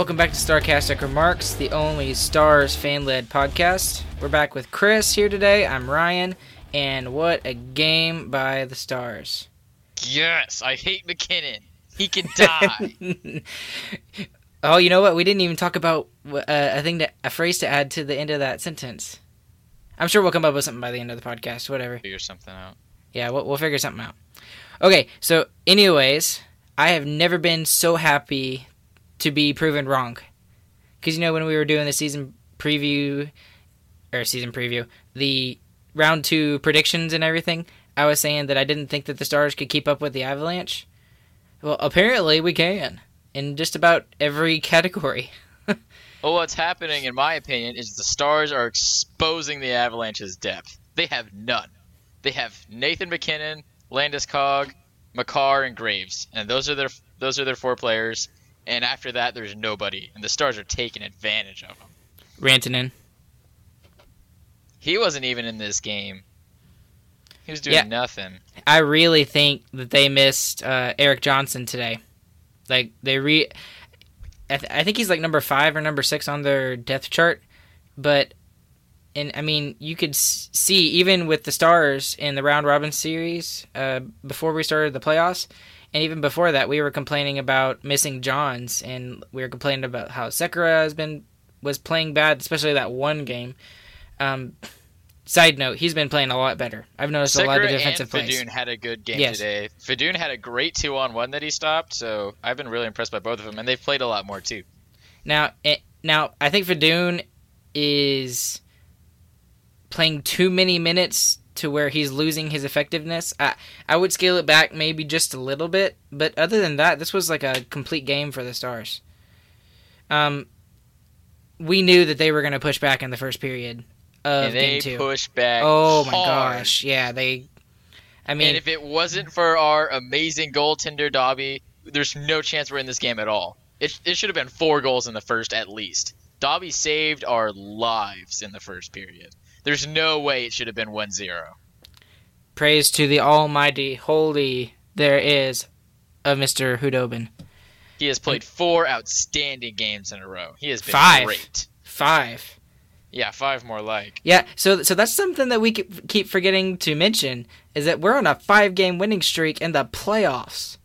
Welcome back to Starcastic Remarks, the only Stars fan led podcast. We're back with Chris here today. I'm Ryan, and what a game by the Stars. Yes, I hate MacKinnon. He can die. oh, you know what? We didn't even talk about uh, a thing that a phrase to add to the end of that sentence. I'm sure we'll come up with something by the end of the podcast. Whatever. Figure something out. Yeah, we'll, we'll figure something out. Okay, so anyways, I have never been so happy to be proven wrong. Because, you know, when we were doing the season preview, or season preview, the round two predictions and everything, I was saying that I didn't think that the Stars could keep up with the Avalanche. Well, apparently we can in just about every category. well, what's happening, in my opinion, is the Stars are exposing the Avalanche's depth. They have none. They have Nathan MacKinnon, Landeskog, Makar, and Graves, and those are their those are their four players and after that, there's nobody, and the Stars are taking advantage of him. Rantanen. He wasn't even in this game. He was doing yeah, nothing. I really think that they missed uh, Erik Johnson today. Like they re, I, th- I think he's like number five or number six on their depth chart, but and I mean, you could see even with the Stars in the round robin series uh, before we started the playoffs, and even before that, we were complaining about missing Johns, and we were complaining about how Sekera has been was playing bad, especially that one game. Um, side note, he's been playing a lot better. I've noticed Sekera a lot of defensive and plays. Fedun had a good game yes. today. Fedun had a great two on one that he stopped, so I've been really impressed by both of them, and they've played a lot more too. Now, it, eh, now I think Fedun is playing too many minutes to where he's losing his effectiveness. I I would scale it back maybe just a little bit, but other than that, this was like a complete game for the Stars. Um, we knew that they were going to push back in the first period of and game two. Push back. Oh my gosh, yeah, they. I mean, and if it wasn't for our amazing goaltender Dobby, there's no chance we're in this game at all. It it should have been four goals in the first at least. Dobby saved our lives in the first period. There's no way it should have been 1-0. Praise to the almighty, holy there is of Mr. Khudobin. He has played four outstanding games in a row. He has been five. great. Five. Yeah, five more like. Yeah, so so that's something that we keep forgetting to mention is that we're on a five-game winning streak in the playoffs.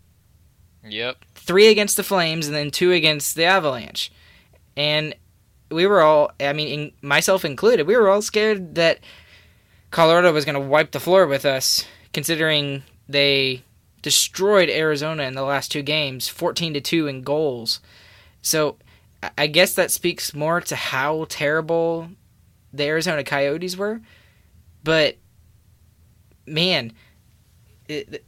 Yep. Three against the Flames and then two against the Avalanche, and we were all, I mean, in, myself included, we were all scared that Colorado was going to wipe the floor with us, considering they destroyed Arizona in the last two games, 14 to 2 in goals. So I guess that speaks more to how terrible the Arizona Coyotes were. But man, it,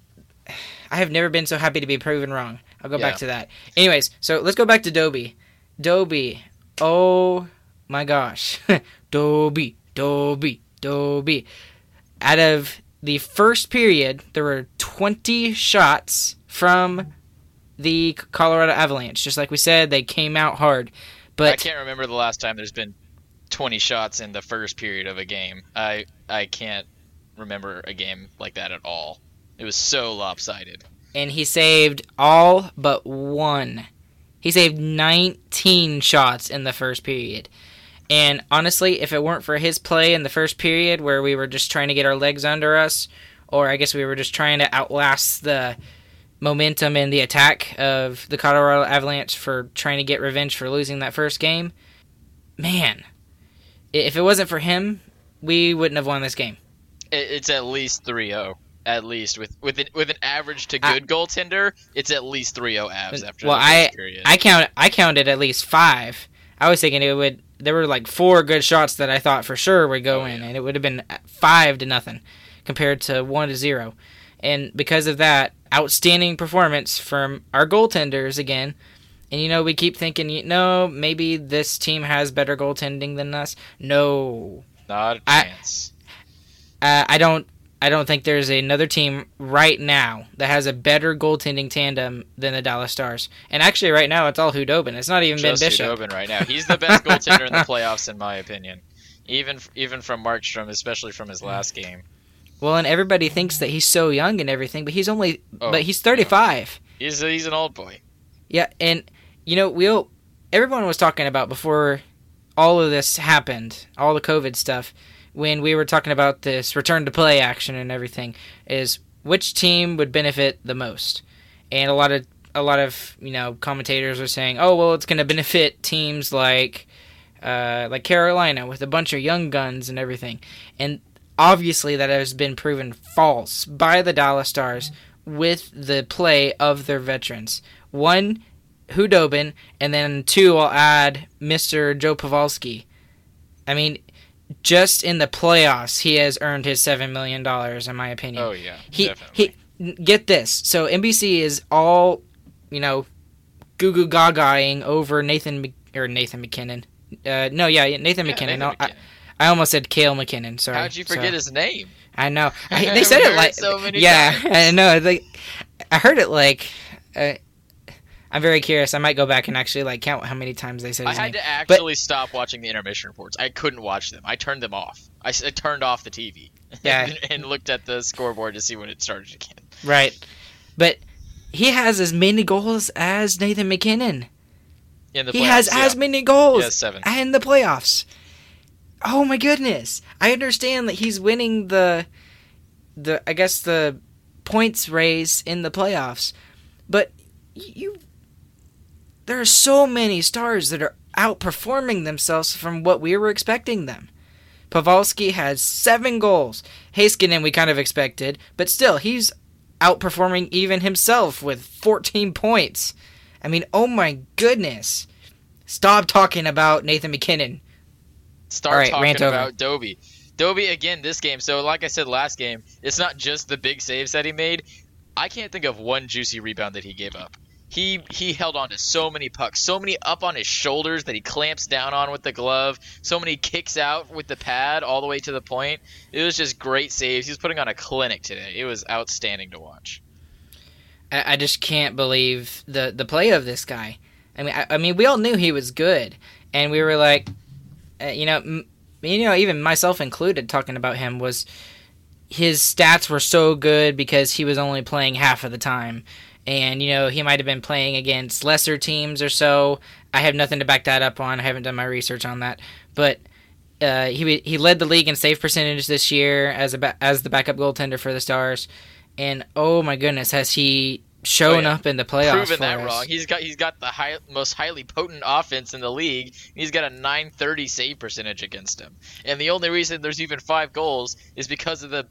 I have never been so happy to be proven wrong. I'll go yeah. back to that. Anyways, so let's go back to Dobie. Dobie, Oh my gosh. Dobie, Dobie, Dobie. Out of the first period, there were 20 shots from the Colorado Avalanche. Just like we said, they came out hard. But I can't remember the last time there's been 20 shots in the first period of a game. I I can't remember a game like that at all. It was so lopsided. And he saved all but one. He saved 19 shots in the first period. And honestly, if it weren't for his play in the first period where we were just trying to get our legs under us, or I guess we were just trying to outlast the momentum and the attack of the Colorado Avalanche for trying to get revenge for losing that first game, man, if it wasn't for him, we wouldn't have won this game. It's at least 3 0 at least with with an, with an average to good I, goaltender, it's at least 3-0 abs after. Well, I period. I count I counted at least five. I was thinking it would. There were like four good shots that I thought for sure would go oh, in, yeah. and it would have been five to nothing compared to one to zero. And because of that, outstanding performance from our goaltenders again. And you know, we keep thinking, you know, maybe this team has better goaltending than us. No, not a chance. I, uh, I don't I don't think there's another team right now that has a better goaltending tandem than the Dallas Stars. And actually, right now it's all Khudobin. It's not even Just Ben Bishop. Khudobin right now. He's the best goaltender in the playoffs, in my opinion. Even even from Markstrom, especially from his last game. Well, and everybody thinks that he's so young and everything, but he's only oh, but he's 35. He's he's an old boy. Yeah, and you know we'll everyone was talking about before all of this happened, all the COVID stuff, when we were talking about this return to play action and everything, is which team would benefit the most? And a lot of a lot of you know commentators are saying, oh well, it's going to benefit teams like uh, like Carolina with a bunch of young guns and everything, and obviously that has been proven false by the Dallas Stars with the play of their veterans. One, Khudobin, and then two, I'll add Mr. Joe Pavelski. I mean, just in the playoffs, he has earned his seven million dollars, in my opinion. Oh yeah, he definitely. he. Get this. So NBC is all, you know, goo goo gagaing over Nathan or Nathan MacKinnon. Uh, no, yeah, Nathan Yeah, MacKinnon. Nathan I, MacKinnon. I almost said Cale MacKinnon. Sorry. How'd you forget So- his name? I know. I, they said it like so many yeah. times. I know. Like I heard it like. Uh, I'm very curious. I might go back and actually like count how many times they said I had name. to actually stop watching the intermission reports. I couldn't watch them. I turned them off. I turned off the TV. Yeah. and looked at the scoreboard to see when it started again. Right, but he has as many goals as Nathan MacKinnon. In the playoffs, he has yeah. as many goals He has seven. in the playoffs. Oh my goodness! I understand that he's winning the, the I guess the points race in the playoffs, but you, there are so many stars that are outperforming themselves from what we were expecting them. Pavelski has seven goals. Heiskanen we kind of expected, but still he's outperforming even himself with 14 points. I mean, oh my goodness. Stop talking about Nathan MacKinnon. Start right, talking over. about Dobie. Dobie again this game. So like I said last game, it's not just the big saves that he made. I can't think of one juicy rebound that he gave up. He he held on to so many pucks, so many up on his shoulders that he clamps down on with the glove, so many kicks out with the pad all the way to the point. It was just great saves. He was putting on a clinic today. It was outstanding to watch. I, I just can't believe the the play of this guy. I mean, I, I mean, we all knew he was good, and we were like, uh, you know, m- you know, even myself included, talking about him was his stats were so good because he was only playing half of the time, and you know he might have been playing against lesser teams or so. I have nothing to back that up on. I haven't done my research on that, but. Uh, he he led the league in save percentage this year as a ba- as the backup goaltender for the Stars, and oh my goodness, has he shown Oh, yeah. up in the playoffs? Proven that us. wrong. He's got he's got the high, most highly potent offense in the league. He's got a 930 save percentage against him. And the only reason there's even 5 goals is because of the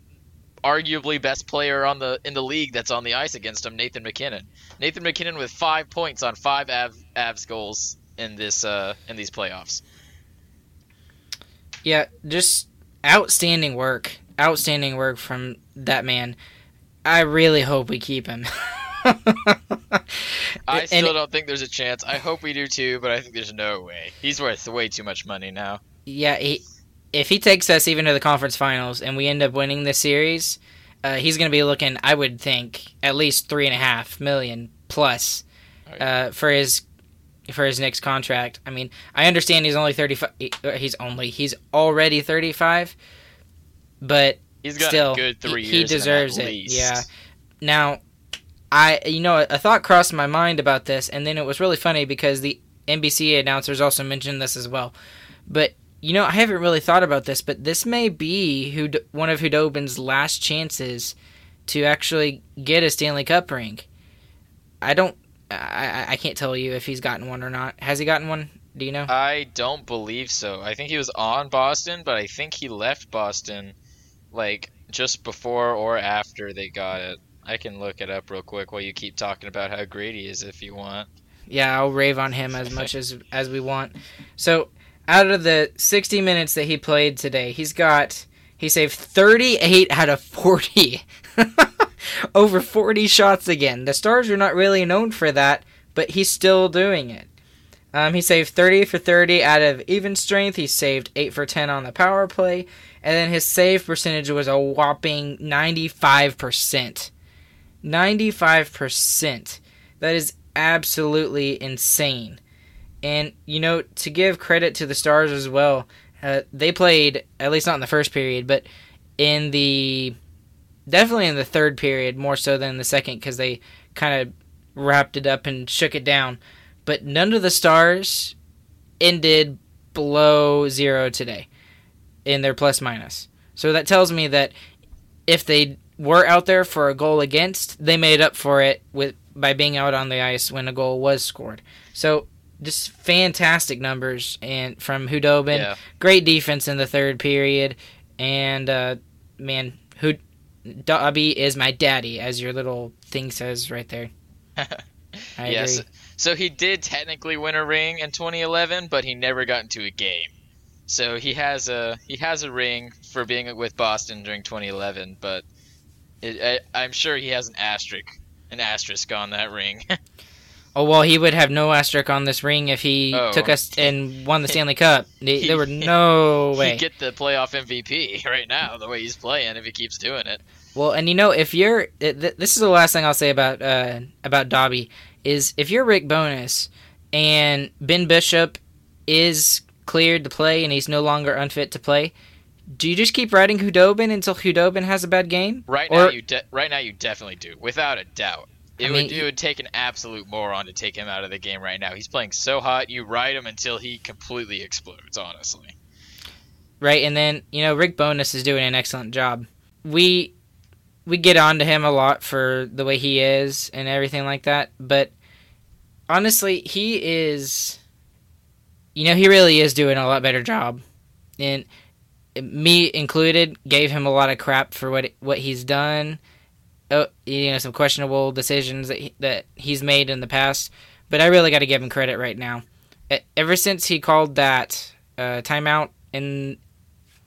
arguably best player on the in the league that's on the ice against him, Nathan MacKinnon. Nathan MacKinnon with 5 points on 5 Av, Avs goals in this uh in these playoffs. Yeah, just outstanding work. Outstanding work from that man. I really hope we keep him. I And- still don't think there's a chance. I hope we do too, but I think there's no way. He's worth way too much money now. yeah, he, if he takes us even to the conference finals and we end up winning this series, uh, he's going to be looking, I would think, at least three and a half million plus uh, for his for his next contract. I mean, I understand he's only thirty five. He's only he's already thirty five, but He's got Still, good 3 he- he years deserves it, least. yeah. Now, I you know a thought crossed my mind about this, and then it was really funny because the NBC announcers also mentioned this as well. But you know, I haven't really thought about this, but this may be who one of Khudobin's last chances to actually get a Stanley Cup ring. I don't. I- I can't tell you if he's gotten one or not. Has he gotten one? Do you know? I don't believe so. I think he was on Boston, but I think he left Boston like just before or after they got it. I can look it up real quick while you keep talking about how great he is if you want. yeah, I'll rave on him as much as as we want. So, out of the 60 minutes that he played today, he's got he saved 38 out of 40. Over 40 shots again. The Stars are not really known for that, but he's still doing it. Um, he saved 30 for 30 out of even strength. He saved 8 for 10 on the power play. And then his save percentage was a whopping 95%. 95%. That is absolutely insane. And, you know, to give credit to the Stars as well, uh, they played, at least not in the first period, but in the. Definitely in the third period, more so than the second, because they kind of wrapped it up and shook it down. but none of the stars ended below zero today in their plus minus. So that tells me that if they were out there for a goal against, they made up for it with by being out on the ice when a goal was scored. So just fantastic numbers and from Khudobin. Yeah. Great defense in the third period, and uh, man, who Dobby is my daddy, as your little thing says right there. I yes. agree. So he did technically win a ring in 2011, but he never got into a game. So he has a he has a ring for being with Boston during 2011, but it, I, I'm sure he has an asterisk an asterisk on that ring. Oh well, he would have no asterisk on this ring if he Oh. took us and won the Stanley Cup. He- there were no way. He'd get the playoff MVP right now the way he's playing if he keeps doing it. Well, and you know, if you're, th- th- this is the last thing I'll say about uh, about Dobby is if you're Rick Bowness and Ben Bishop is cleared to play and he's no longer unfit to play, do you just keep riding Khudobin until Khudobin has a bad game? Right Or- now, you de- right now you definitely do, without a doubt. It I would it would take an absolute moron to take him out of the game right now. He's playing so hot. You ride him until he completely explodes. Honestly, right? And then you know Rick Bowness is doing an excellent job. We we get on to him a lot for the way he is and everything like that, but honestly, he is. You know, he really is doing a lot better job, and me included gave him a lot of crap for what what he's done. Oh, you know, some questionable decisions that he, that he's made in the past, but I really got to give him credit right now. Ever since he called that uh, timeout in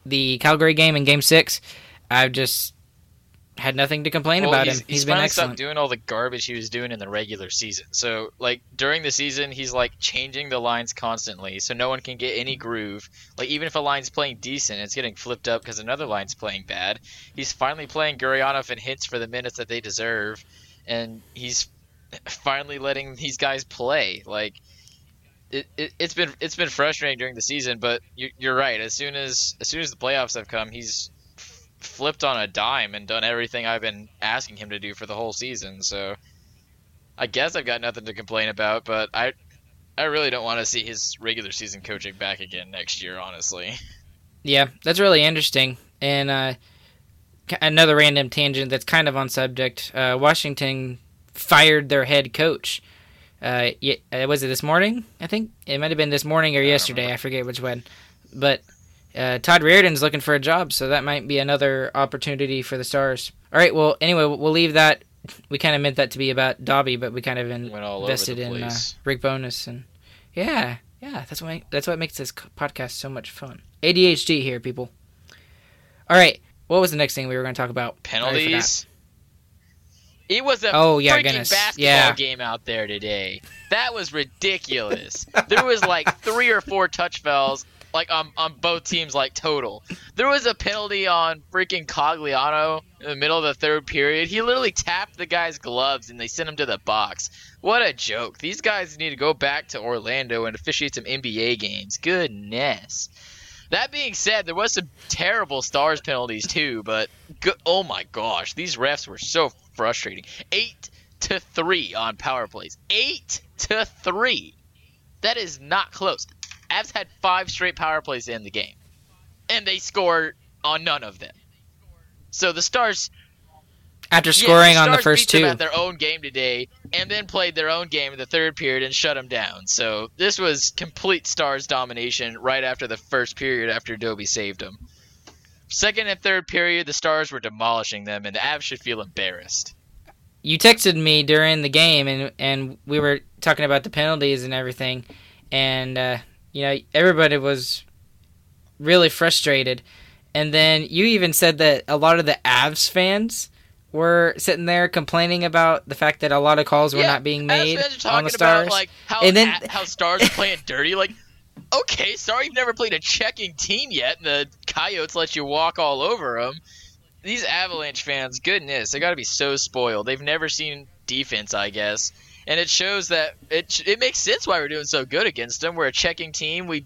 the Calgary game in Game Six, I've just had nothing to complain Well, about he's, him. he's he's been excellent. doing all the garbage he was doing in the regular season. So, like during the season, he's like changing the lines constantly, so no one can get any groove. Like even if a line's playing decent, it's getting flipped up because another line's playing bad. He's finally playing Gurianov and Hintz for the minutes that they deserve, and he's finally letting these guys play. Like it, it, it's been it's been frustrating during the season, but you, you're right. As soon as as soon as the playoffs have come, he's flipped on a dime and done everything I've been asking him to do for the whole season. So I guess I've got nothing to complain about, but I I really don't want to see his regular season coaching back again next year. Honestly, Yeah, that's really interesting. And uh, another random tangent that's kind of on subject. Uh, Washington fired their head coach. Uh, uh, was it this morning? I think it might have been this morning or I yesterday. I forget which one. But uh, Todd Reirden's looking for a job, so that might be another opportunity for the Stars. All right. Well, anyway, we'll leave that. We kind of meant that to be about Dobby, but we kind of in, invested in uh. Rick Bowness and yeah, yeah. That's what that's what makes this podcast so much fun. ADHD here, people. All right, what was the next thing we were going to talk about? I already forgot. penalties. It was a Oh, yeah, freaking goodness. basketball Yeah. game out there today. That was ridiculous. there was like three or four touch fouls, like on on both teams, like total. There was a penalty on freaking Cogliano in the middle of the third period. He literally tapped the guy's gloves and they sent him to the box. What a joke! These guys need to go back to Orlando and officiate some NBA games. Goodness. That being said, there was some terrible stars penalties too, but go- oh my gosh, these refs were so frustrating. Eight to three on power plays. Eight to three. That is not close. Avs had five straight power plays in the game, and they scored on none of them. So the Stars After yeah, scoring on the first two, at their own game today, and then played their own game in the third period and shut them down. So this was complete Stars domination right after the first period after Dobie saved them. Second and third period, the Stars were demolishing them, and the Avs should feel embarrassed. you texted me during the game, and and we were talking about the penalties and everything, and uh, you know everybody was really frustrated, and then you even said that a lot of the Avs fans were sitting there complaining about the fact that a lot of calls were Yeah, not being made on the talking about Stars. like how And then- how Stars are playing dirty. Like, okay, sorry you've never played a checking team yet, and the Coyotes let you walk all over them. These Avalanche fans, goodness, they got to be so spoiled. They've never seen defense, I guess, and it shows that it it makes sense why we're doing so good against them. We're a checking team. We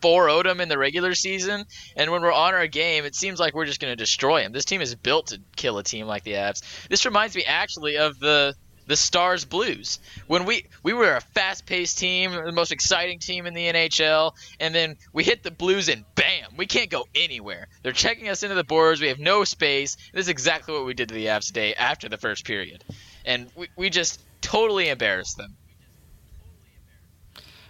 4 them in the regular season, and when we're on our game, it seems like we're just going to destroy them. This team is built to kill a team like the Avs. This reminds me actually of the the the Stars Blues. When we we were a fast-paced team, the most exciting team in the NHL, and then we hit the Blues and bam, we can't go anywhere. They're checking us into the boards. We have no space. This is exactly what we did to the Avs today after the first period, and we, we just totally embarrassed them.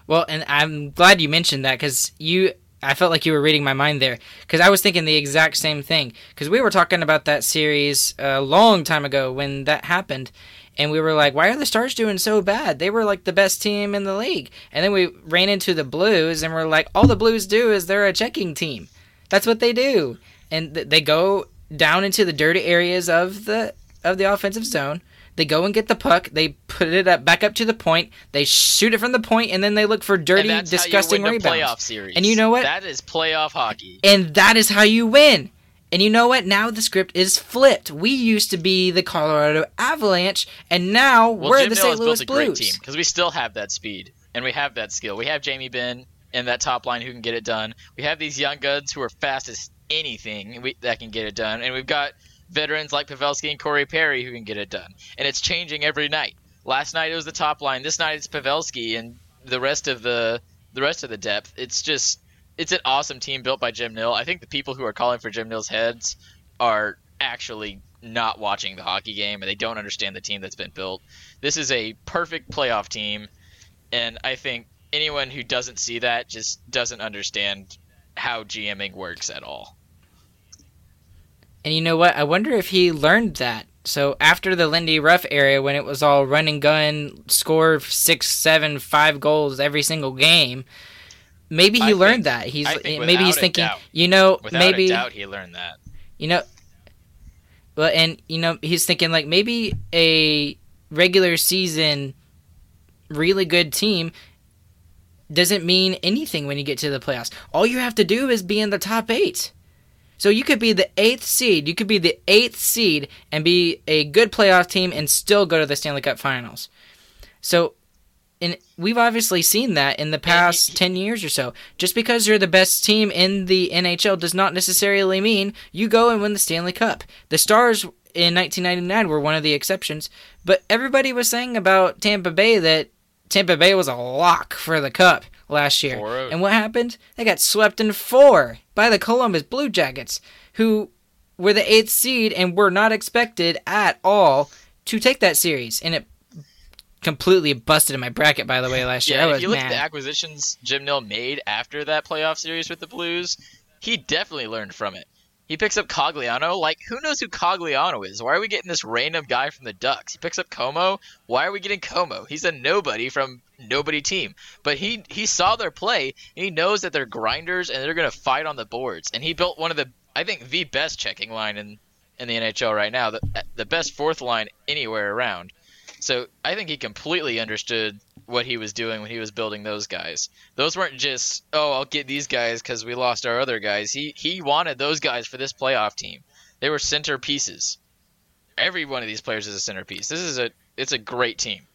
Well, and I'm glad you mentioned that because you, I felt like you were reading my mind there because I was thinking the exact same thing because we were talking about that series a long time ago when that happened, and we were like, why are the Stars doing so bad? They were like the best team in the league, and then we ran into the Blues and we're like, all the Blues do is they're a checking team. That's what they do, and th- they go down into the dirty areas of the of the offensive zone they go and get the puck. They put it up back up to the point. They shoot it from the point, and then they look for dirty, disgusting rebounds. Playoff series. And you know what? That is playoff hockey. And that is how you win. And you know what? Now the script is flipped. We used to be the Colorado Avalanche, and now well, we're Jim the St. Louis built a Blues. great team because we still have that speed and we have that skill. We have Jamie Benn in that top line who can get it done. We have these young guns who are fast as anything we, that can get it done, and we've got veterans like Pavelski and Corey Perry who can get it done. And it's changing every night. Last night it was the top line. This night it's Pavelski and the rest of the the rest of the depth. It's just it's an awesome team built by Jim Nill. I think the people who are calling for Jim Nill's heads are actually not watching the hockey game and they don't understand the team that's been built. This is a perfect playoff team and I think anyone who doesn't see that just doesn't understand how GMing works at all. And you know what? I wonder if he learned that. So after the Lindy Ruff era, when it was all run and gun, score six, seven, five goals every single game, maybe he I learned think- that. He's maybe he's thinking, doubt- you know, Without maybe doubt, he learned that. you know, well, and you know, he's thinking like maybe a regular season really good team doesn't mean anything when you get to the playoffs. All you have to do is be in the top eight. So you could be the eighth seed. You could be the eighth seed and be a good playoff team and still go to the Stanley Cup Finals. So, and we've obviously seen that in the past ten years or so. Just because you're the best team in the NHL does not necessarily mean you go and win the Stanley Cup. The Stars in 1999 were one of the exceptions, but everybody was saying about Tampa Bay that Tampa Bay was a lock for the cup last year. And what happened? They got swept in four by the Columbus Blue Jackets, who were the eighth seed and were not expected at all to take that series. And it completely busted in my bracket, by the way, last year. Yeah, I was if you look at the acquisitions Jim Nill made after that playoff series with the Blues, he definitely learned from it. He picks up Cogliano. Like, who knows who Cogliano is? Why are we getting this random guy from the Ducks? He picks up Comeau. Why are we getting Comeau? He's a nobody from nobody team. But he he saw their play. And he knows that they're grinders and they're to fight on the boards. And he built one of the, I think, the best checking line in in the NHL right now. The the best fourth line anywhere around. So I think he completely understood what he was doing when he was building those guys. Those weren't just, oh, I'll get these guys because we lost our other guys. He he wanted those guys for this playoff team. They were centerpieces. Every one of these players is a centerpiece. This is a it's a great team.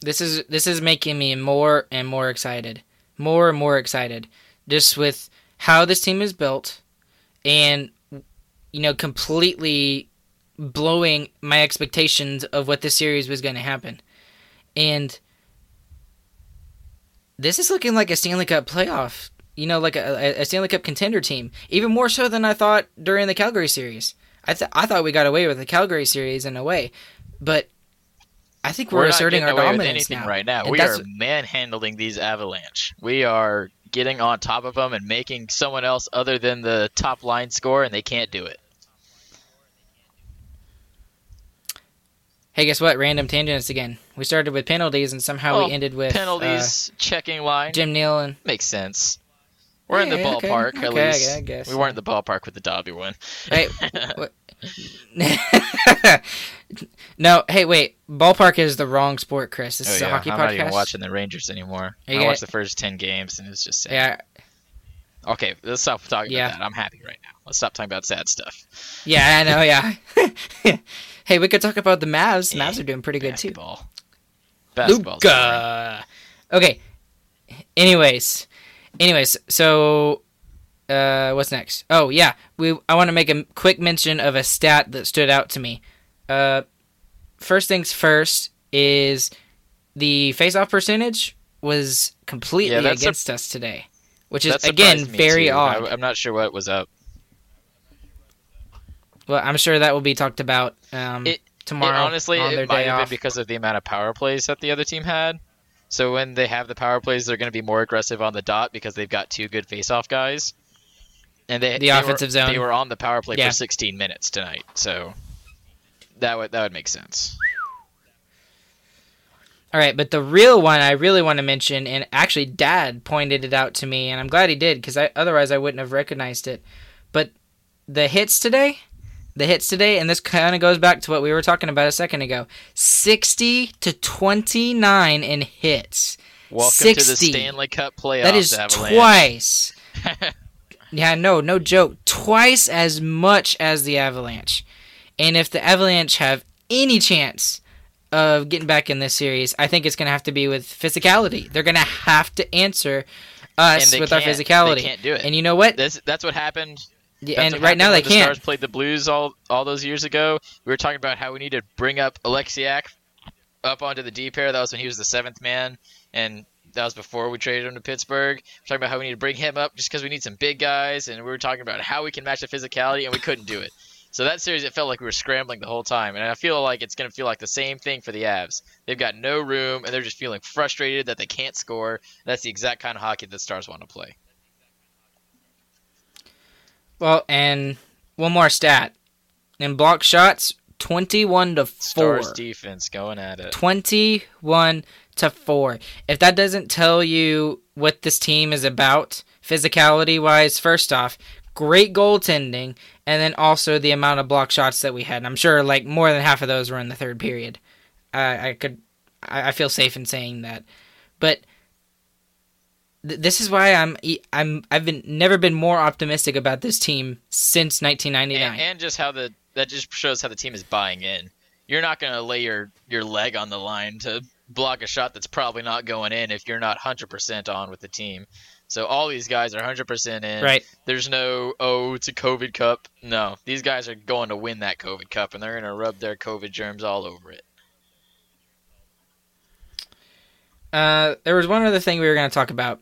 This is this is making me more and more excited, more and more excited, just with how this team is built, and you know, completely blowing my expectations of what this series was going to happen, and this is looking like a Stanley Cup playoff. You know, like a, a Stanley Cup contender team, even more so than I thought during the Calgary series. I th- I thought we got away with the Calgary series in a way, but I think we're, not asserting our getting away with dominance anything now. right now. And we are manhandling these Avalanche. We are getting on top of them and making someone else other than the top line score, and they can't do it. Hey, guess what? Random tangents again. We started with penalties, and somehow Well, we ended with penalties, checking line. Uh, Jim Nill and Makes sense. We're in the Yeah, okay, ballpark, at okay, least. I guess, we weren't in the ballpark with the Dobby one. hey. no, hey, wait. Ballpark is the wrong sport, Chris. This Oh, is yeah. a hockey I'm podcast. not even watching the Rangers anymore. I watched the first ten games, and it's just sad. Yeah, Okay, let's stop talking Yeah. about that. I'm happy right now. Let's stop talking about sad stuff. yeah, I know. Yeah. hey, we could talk about the Mavs. Mavs are doing pretty good too. Basketball. Luka. Okay. Anyways, anyways, so uh, what's next? Oh yeah, we. I want to make a quick mention of a stat that stood out to me. Uh, first things first is the face-off percentage was completely Yeah, that's a- against us today, which is again very too. odd. I, I'm not sure what was up. Well, I'm sure that will be talked about um, It- tomorrow It, honestly, on their it might day have off. been because of the amount of power plays that the other team had. So when they have the power plays, they're going to be more aggressive on the dot because they've got two good face-off guys. And they The they offensive were, zone. They were on the power play Yeah. for 16 minutes tonight, so that would that would make sense. All right, but the real one I really want to mention, and actually, Dad pointed it out to me, and I'm glad he did because I, otherwise I wouldn't have recognized it. But the hits today, the hits today, and this kind of goes back to what we were talking about a second ago: sixty to twenty-nine in hits. Welcome to the Stanley Cup playoffs, that is Avalanche. twice. yeah, no, no joke. Twice as much as the Avalanche. And if the Avalanche have any chance of getting back in this series, I think it's going to have to be with physicality. They're going to have to answer us with our physicality. They can't do it. And you know what? This, that's what happened Yeah, That's and right now they when can't. The Stars played the Blues all all those years ago. We were talking about how we need to bring up Oleksiak up onto the D pair. That was when he was the seventh man, and that was before we traded him to Pittsburgh. We're talking about how we need to bring him up just because we need some big guys, and we were talking about how we can match the physicality, and we couldn't do it. So that series, it felt like we were scrambling the whole time, and I feel like it's going to feel like the same thing for the Avs. They've got no room, and they're just feeling frustrated that they can't score. That's the exact kind of hockey that Stars want to play. Well, and one more stat. In block shots, 21 to 4. Stars defense going at it. 21 to 4. If that doesn't tell you what this team is about, physicality wise, first off, great goaltending, and then also the amount of block shots that we had. And I'm sure like more than half of those were in the third period. I I could, I, I feel safe in saying that. But th- this is why I'm, I'm, I've been never been more optimistic about this team since 1999. and, and just how the that just shows how the team is buying in. You're not going to lay your your leg on the line to block a shot that's probably not going in if you're not 100% on with the team. So all these guys are 100% in. right. There's no oh it's a COVID cup. No, these guys are going to win that COVID cup and they're going to rub their COVID germs all over it. Uh, there was one other thing we were going to talk about.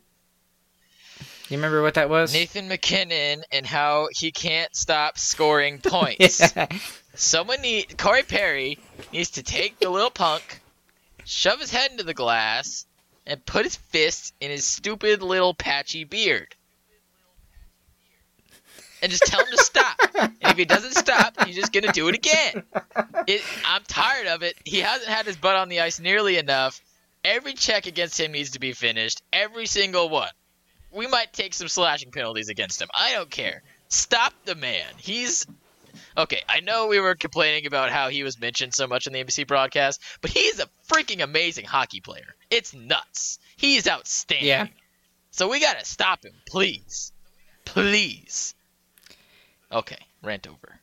You remember what that was? Nathan MacKinnon and how he can't stop scoring points. Yeah. Someone need Corey Perry needs to take the little punk, shove his head into the glass, and put his fist in his stupid little patchy beard. And just tell him to stop. And if he doesn't stop, he's just gonna do it again. It, I'm tired of it. He hasn't had his butt on the ice nearly enough. Every check against him needs to be finished. Every single one. We might take some slashing penalties against him. I don't care. Stop the man. He's Okay, I know we were complaining about how he was mentioned so much in the NBC broadcast, but he's a freaking amazing hockey player. It's nuts. He's outstanding. Yeah. So we gotta stop him, please. Please. Okay, rant over.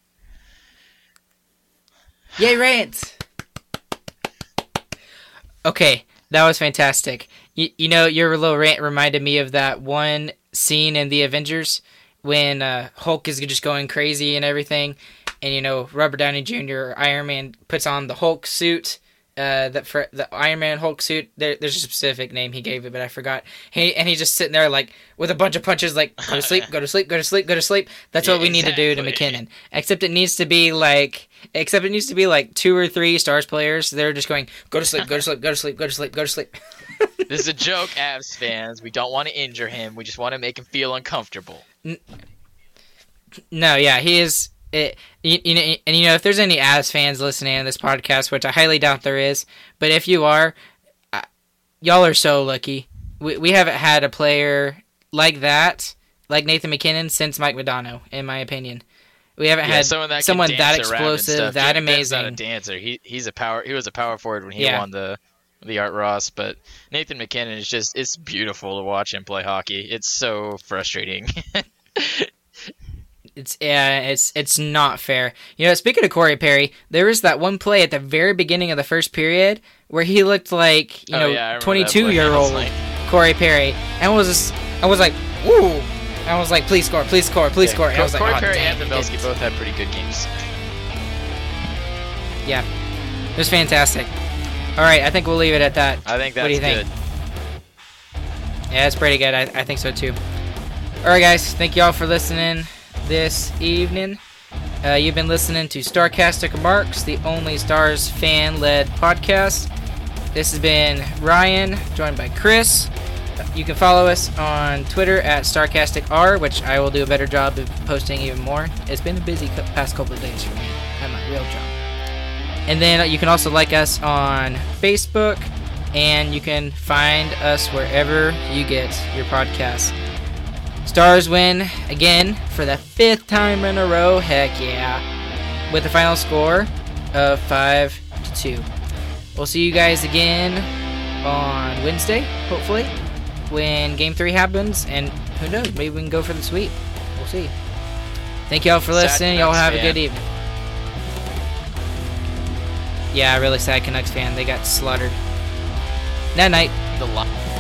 Yay, rant! Okay, that was fantastic. You, you know, your little rant reminded me of that one scene in the Avengers when uh, Hulk is just going crazy and everything, and you know, Robert Downey Jr. Iron Man puts on the Hulk suit. Uh, that for the Iron Man Hulk suit, there, there's a specific name he gave it, but I forgot. He and he's just sitting there like with a bunch of punches, like go to sleep, go to sleep, go to sleep, go to sleep. That's Yeah, what we need to do to. MacKinnon. Except it needs to be like, except it needs to be like two or three stars players. They're just going go to sleep, go to sleep, go to sleep, go to sleep, go to sleep. This is a joke, Avs fans. We don't want to injure him. We just want to make him feel uncomfortable. No, yeah, he is. It, you, you know, and you know, if there's any Avs fans listening to this podcast, which I highly doubt there is, but if you are, uh, y'all are so lucky. We we haven't had a player like that, like Nathan MacKinnon, since Mike Modano, in my opinion. We haven't Yeah, had someone that, someone that dance around and explosive, that Jim Benn's not a amazing. dancer. He he's a power. He was a power forward when he Yeah. won the the Art Ross. But Nathan MacKinnon is just it's beautiful to watch him play hockey. It's so frustrating. It's yeah, it's it's not fair. You know, speaking of Corey Perry, there was that one play at the very beginning of the first period where he looked like you Oh, know yeah, I remember that twenty two year old like- Corey Perry, and was just, I was like, ooh, I was like, please score, please score, please Yeah, score. And I was like, Corey "Oh, Perry and Pavelski didn't." both had pretty good games. Yeah. It was fantastic. All right, I think we'll leave it at that. I think that's What do you think? good. Yeah, it's pretty good. I, I think so too. All right, guys. Thank you all for listening this evening. Uh, you've been listening to Starcastic Remarks, the only Stars fan-led podcast. This has been Ryan, joined by Chris. You can follow us on Twitter at StarcasticR, which I will do a better job of posting even more. It's been a busy cou- past couple of days for me at my real job. And then you can also like us on Facebook, and you can find us wherever you get your podcasts. Stars win again for the fifth time in a row. Heck yeah. With a final score of 5 to 2. We'll see you guys again on Wednesday, hopefully, when game 3 happens. And who knows, maybe we can go for the sweep. We'll see. Thank y'all for listening. Y'all have a good evening. Yeah, really sad Canucks fan. They got slaughtered. Night night. The li-